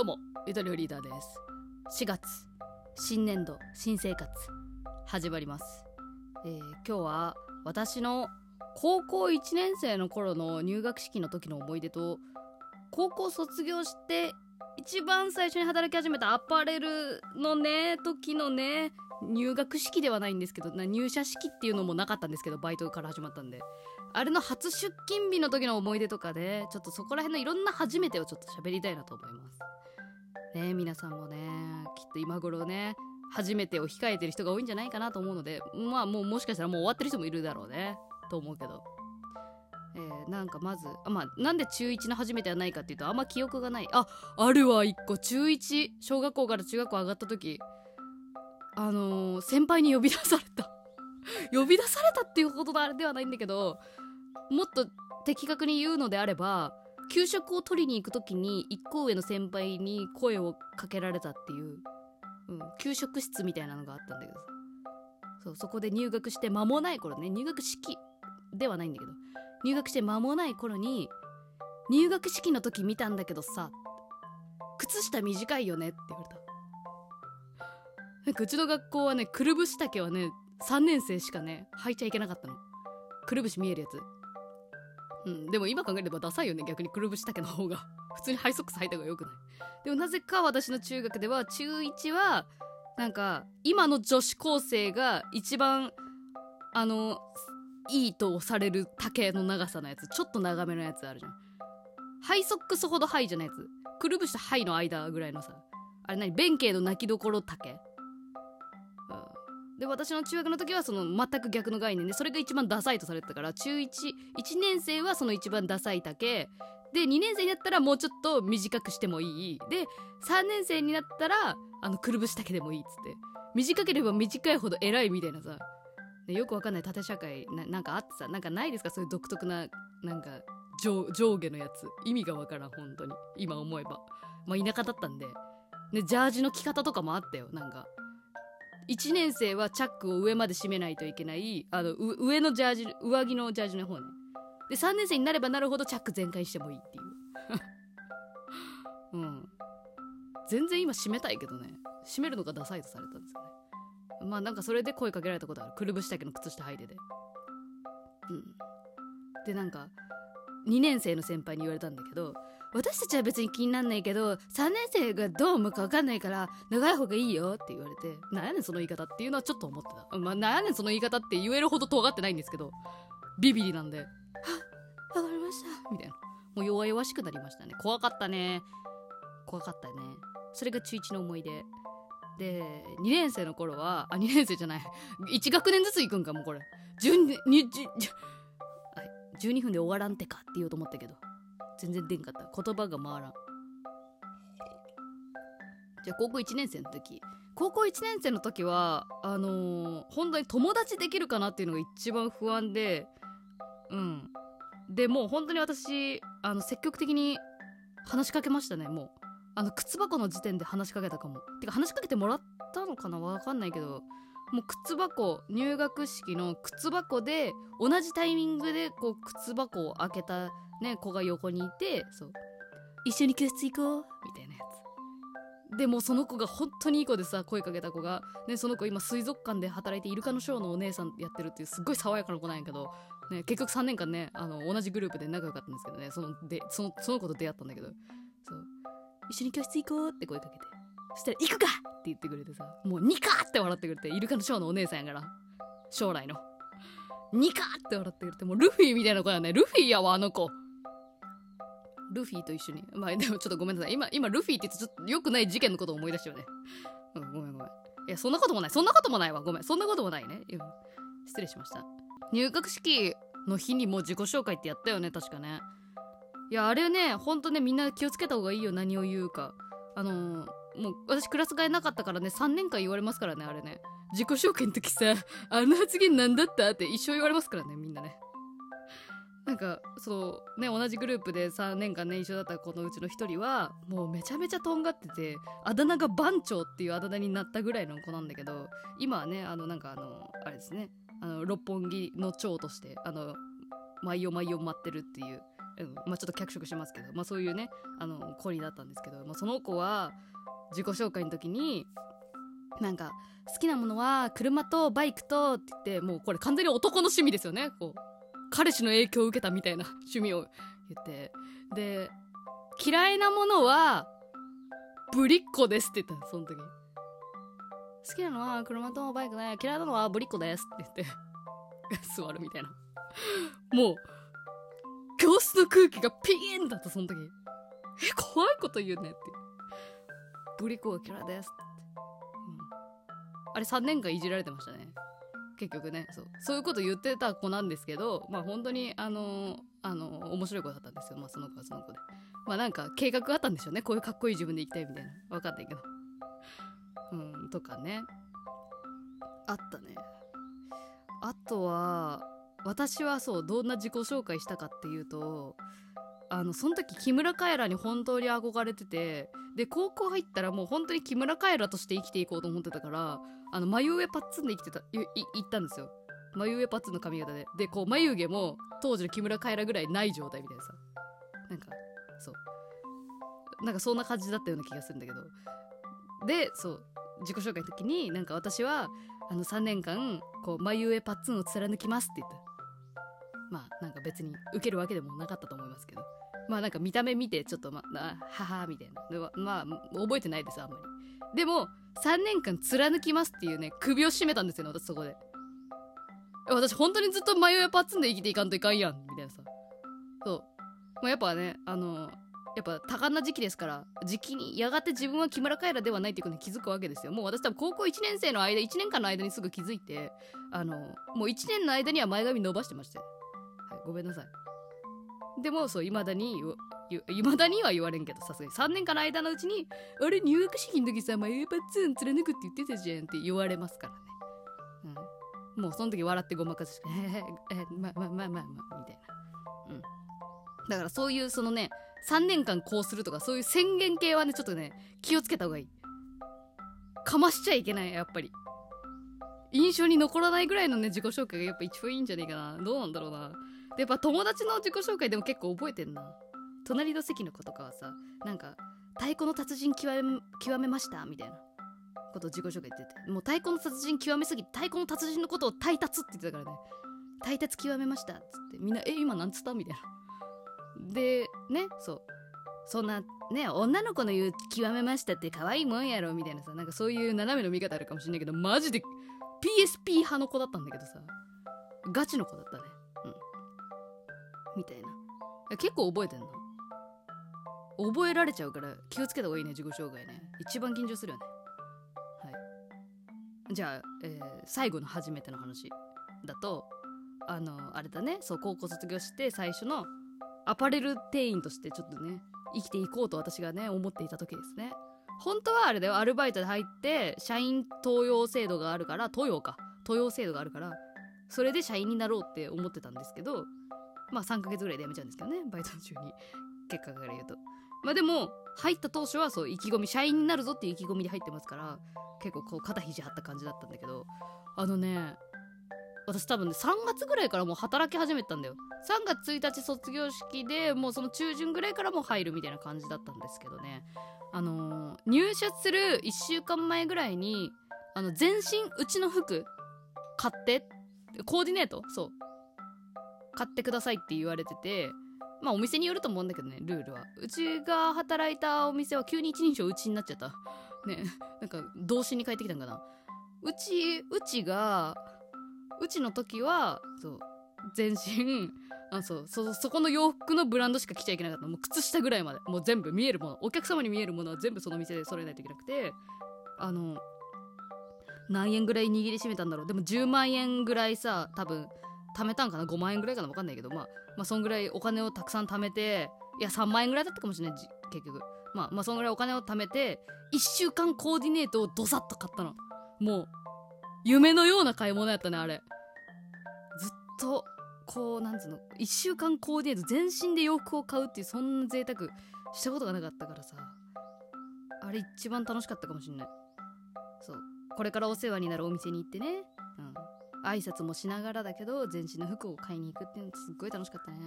どうもゆとりリーダーです。4月新年度新生活始まります、えー今日は私の高校1年生の頃の入学式の時の思い出と高校卒業して一番最初に働き始めたアパレルのね時のね入学式ではないんですけど入社式っていうのもなかったんですけどバイトから始まったんで。あれの初出勤日の時の思い出とかでちょっとそこら辺のいろんな初めてをちょっと喋りたいなと思います。ね皆さんもねきっと今頃ね初めてを控えてる人が多いんじゃないかなと思うのでまあもうもしかしたらもう終わってる人もいるだろうねと思うけど。えーなんかまずあまあなんで中1の初めてはないかっていうとあんま記憶がない。ああるわ1個。中1小学校から中学校上がった時。あのー先輩に呼び出された。呼び出されたっていうほどのあれではないんだけどもっと的確に言うのであれば給食を取りに行く時に1個上の先輩に声をかけられたっていう、うん、給食室みたいなのがあったんだけどそうそこで入学して間もない頃ね入学式ではないんだけど入学して間もない頃に入学式の時見たんだけどさ靴下短いよねって言われた。なんかうちの学校はねくるぶし丈はね3年生しかね履いちゃいけなかったの。くるぶし見えるやつ。うんでも今考えればダサいよね逆にくるぶし丈の方が。普通にハイソックス履いた方がよくない？でもなぜか私の中学では中1はなんか今の女子高生が一番あのいいとされる丈の長さのやつ。ちょっと長めのやつあるじゃん。ハイソックスほどハイじゃないやつ。くるぶしとハイの間ぐらいのさ。あれ何？弁慶の泣きどころ丈で私の中学の時はその全く逆の概念でそれが一番ダサいとされてたから中11年生はその一番ダサい丈で2年生になったらもうちょっと短くしてもいい。で3年生になったらあのくるぶし丈でもいいっつって。短ければ短いほど偉いみたいなさ。でよくわかんない縦社会ななんかあってさなんかないですか？そういう独特ななんか上上下のやつ。意味がわからん本当に。今思えば。まあ田舎だったんで。でジャージの着方とかもあったよなんか。1年生はチャックを上まで締めないといけないあの上のジャージ上着のジャージの方ね。で3年生になればなるほどチャック全開してもいいっていう。うん。全然今締めたいけどね。締めるのがダサいとされたんですよね。まあなんかそれで声かけられたことある。くるぶし丈の靴下履いてて。うん。でなんか2年生の先輩に言われたんだけど私たちは別に気になんないけど3年生がどう思うか分かんないから長い方がいいよって言われてなんやねんその言い方っていうのはちょっと思ってた。まあなんやねんその言い方って言えるほど尖ってないんですけどビビリなんで。はっわかりました。みたいな。もう弱々しくなりましたね。怖かったね。怖かったね。それが中1の思い出。で2年生の頃はあ2年生じゃない。1学年ずつ行くんかもうこれ。12 10 10はい12分で終わらんてかって言おうと思ったけど全然出んかった。言葉が回らん。じゃあ高校1年生の時。高校1年生の時はあのー本当に友達できるかなっていうのが一番不安でうん。でもう本当に私あの積極的に話しかけましたねもう。あの靴箱の時点で話しかけたかも。てか話しかけてもらったのかなわかんないけどもう靴箱入学式の靴箱で同じタイミングでこう靴箱を開けた、ね、子が横にいてそう。一緒に教室行こうみたいなやつ。でもその子が本当にいい子でさ声かけた子が、ね、その子今水族館で働いてイルカのショーのお姉さんやってるっていうすごい爽やかな子なんやけど、ね、結局3年間ねあの同じグループで仲良かったんですけどね。そのでそのその子と出会ったんだけど。そう。一緒に教室行こうって声かけて。そしたら「行くか!」って言ってくれてさ。もう「ニカ!」って笑ってくれてイルカのショーのお姉さんやから。将来の「ニカ!」って笑ってくれて。もうルフィみたいな子やね。ルフィやわあの子。ルフィと一緒に。まあでもちょっとごめんなさい。今今ルフィって言ってちょっと良くない事件のことを思い出したよね。うんごめんごめん。いやそんなこともない。そんなこともないわ。ごめん。そんなこともないね、うん失礼しました。入学式の日にもう自己紹介ってやったよね。確かね。いやあれねほんとねみんな気をつけた方がいいよ。何を言うか。あのーもう私クラス替えなかったからね。3年間言われますからねあれね。自己紹介の時さあの発言なんだったって一生言われますからねみんなね。なんかそうね同じグループで3年間ね一緒だった子のうちの一人はもうめちゃめちゃとんがっててあだ名が番長っていうあだ名になったぐらいの子なんだけど今はねあのなんかあのあれですねあの六本木の長としてあの毎夜毎夜待ってるっていううんまあ、ちょっと脚色しますけど、まあ、そういうねあの子になったんですけど、まあ、その子は自己紹介の時になんか好きなものは車とバイクとって言ってもうこれ完全に男の趣味ですよねこう。彼氏の影響を受けたみたいな趣味を言って。で嫌いなものはぶりっ子ですって言ったのその時。好きなのは車とバイクで嫌いなのはぶりっ子ですって言って。座るみたいな。もう教室の空気がピーンだったその時。え怖いこと言うねって。ぶりっ子が嫌いですって、うん、あれ3年間いじられてましたね。結局ねそう。そういうこと言ってた子なんですけどまあ本当にあのー、あのー、面白い子だったんですよ。まあその子はその子で。まあなんか計画があったんでしょうね。こういうかっこいい自分でいきたいみたいな。分かんないけど。うんとかね。あったね。あとは私はそうどんな自己紹介したかっていうとあのその時木村カエラに本当に憧れててで高校入ったらもう本当に木村カエラとして生きていこうと思ってたからあの眉上パッツンで生きてたい行ったんですよ。眉上パッツンの髪型で。でこう眉毛も当時の木村カエラぐらいない状態みたいなさ。なんかそう。なんかそんな感じだったような気がするんだけど。でそう自己紹介の時になんか私はあの3年間こう眉上パッツンを貫きますって言った。まあなんか別に受けるわけでもなかったと思いますけど。まあなんか見た目見てちょっとま あははみたいな。まあ覚えてないですあんまり。でも3年間貫きますっていうね首を絞めたんですよね私そこで。私本当にずっと眉上パッツンで生きていかんといかんやんみたいなさ。そう、まあ、やっぱねあのやっぱ多感な時期ですから時期にやがて自分は木村カエラではないっていうことに気づくわけですよ。もう私多分高校1年生の間1年間の間にすぐ気づいてあのもう1年の間には前髪伸ばしてましたよ、はい、ごめんなさい。でもそういまだにいまだには言われんけどさすがに。3年間の間のうちに「あれ入学式の時さ眉パッツン貫くって言ってたじゃん」って言われますからね、うん、もうその時笑ってごまかすして「ええまあまあまあまあまあ」みたいな。うん。だからそういうそのね3年間こうするとかそういう宣言系はねちょっとね気をつけた方がいい。かましちゃいけないやっぱり。印象に残らないぐらいのね自己紹介がやっぱ一番いいんじゃねえかな。どうなんだろうな。でやっぱ友達の自己紹介でも結構覚えてんな。隣の席の子とかはさなんか太鼓の達人極め極めました？みたいな。ことを自己紹介言って。てもう太鼓の達人極めすぎ太鼓の達人のことを太達って言ってたからね。太達極めましたっつって。みんなえ今なんつった？みたいな。でねそう。そんなね女の子の言う極めましたって可愛いもんやろみたいなさ。なんかそういう斜めの見方あるかもしんないけどマジで PSP 派の子だったんだけどさ。ガチの子だったね。うん。みたいな。結構覚えてんの。覚えられちゃうから気をつけた方がいいね自己紹介ね。一番緊張するよね。はい。じゃあ、えー、最後の初めての話だとあのあれだね。そう高校卒業して最初のアパレル店員としてちょっとね生きていこうと私がね思っていた時ですね。本当はあれだよアルバイトで入って社員登用制度があるから登用か。登用制度があるからそれで社員になろうって思ってたんですけどまあ3ヶ月ぐらいで辞めちゃうんですけどねバイト中に。結果から言うと。まあでも入った当初はそう意気込み社員になるぞっていう意気込みで入ってますから結構こう肩肘張った感じだったんだけどあのね私多分ね3月ぐらいからもう働き始めたんだよ。3月1日卒業式でもうその中旬ぐらいからもう入るみたいな感じだったんですけどね。あのー、入社する1週間前ぐらいにあの全身うちの服買ってコーディネートそう。買ってくださいって言われててまあお店によると思うんだけどねルールは。うちが働いたお店は急に一人称うちになっちゃった。ねなんか動詞に帰ってきたんかな。うちうちがうちの時はそう全身あそうそそこの洋服のブランドしか着ちゃいけなかったもう靴下ぐらいまで。もう全部見えるもの。お客様に見えるものは全部その店で揃えないといけなくて。あの何円ぐらい握りしめたんだろう。でも10万円ぐらいさ多分貯めたんかな？5万円ぐらいかな？分かんないけど。まあまあそんぐらいお金をたくさん貯めていや3万円ぐらいだったかもしれない結局。まあまあそんぐらいお金を貯めて1週間コーディネートをドサッと買ったの。もう夢のような買い物やったねあれ。ずっとこうなんつうの1週間コーディネート全身で洋服を買うっていうそんな贅沢したことがなかったからさ。あれ一番楽しかったかもしんない。そう。これからお世話になるお店に行ってね。うん。挨拶もしながらだけど全身の服を買いに行くっていうのすっごい楽しかったね。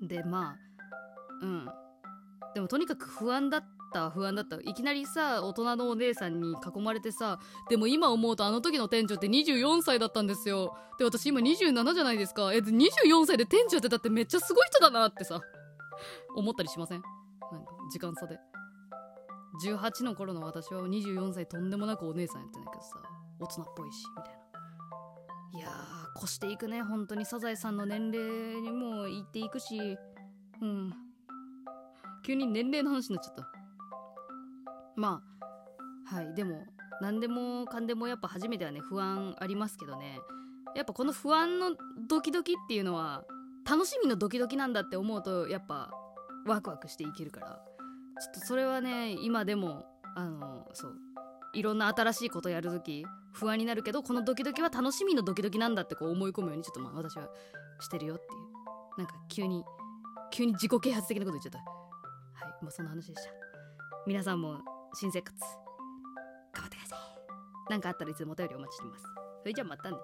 うん。でまあうん。でもとにかく不安だった不安だった。いきなりさ大人のお姉さんに囲まれてさでも今思うとあの時の店長って24歳だったんですよ。で私今27じゃないですか。え24歳で店長ってだってめっちゃすごい人だなってさ思ったりしません？なんか時間差で。18の頃の私は24歳とんでもなくお姉さんやってんだけどさ大人っぽいしみたいな。いやー越していくね。本当に。サザエさんの年齢にもいっていくし。うん。急に年齢の話になっちゃった。まあはいでも何でもかんでもやっぱ初めてはね不安ありますけどね。やっぱこの不安のドキドキっていうのは楽しみのドキドキなんだって思うとやっぱワクワクしていけるから。ちょっとそれはね今でもあのそういろんな新しいことやるとき不安になるけどこのドキドキは楽しみのドキドキなんだってこう思い込むようにちょっとまあ私はしてるよっていう。なんか急に急に自己啓発的なこと言っちゃった。はいもうそんな話でした。皆さんも新生活。頑張ってください。何かあったらいつもお便りお待ちしてます。それじゃあまたね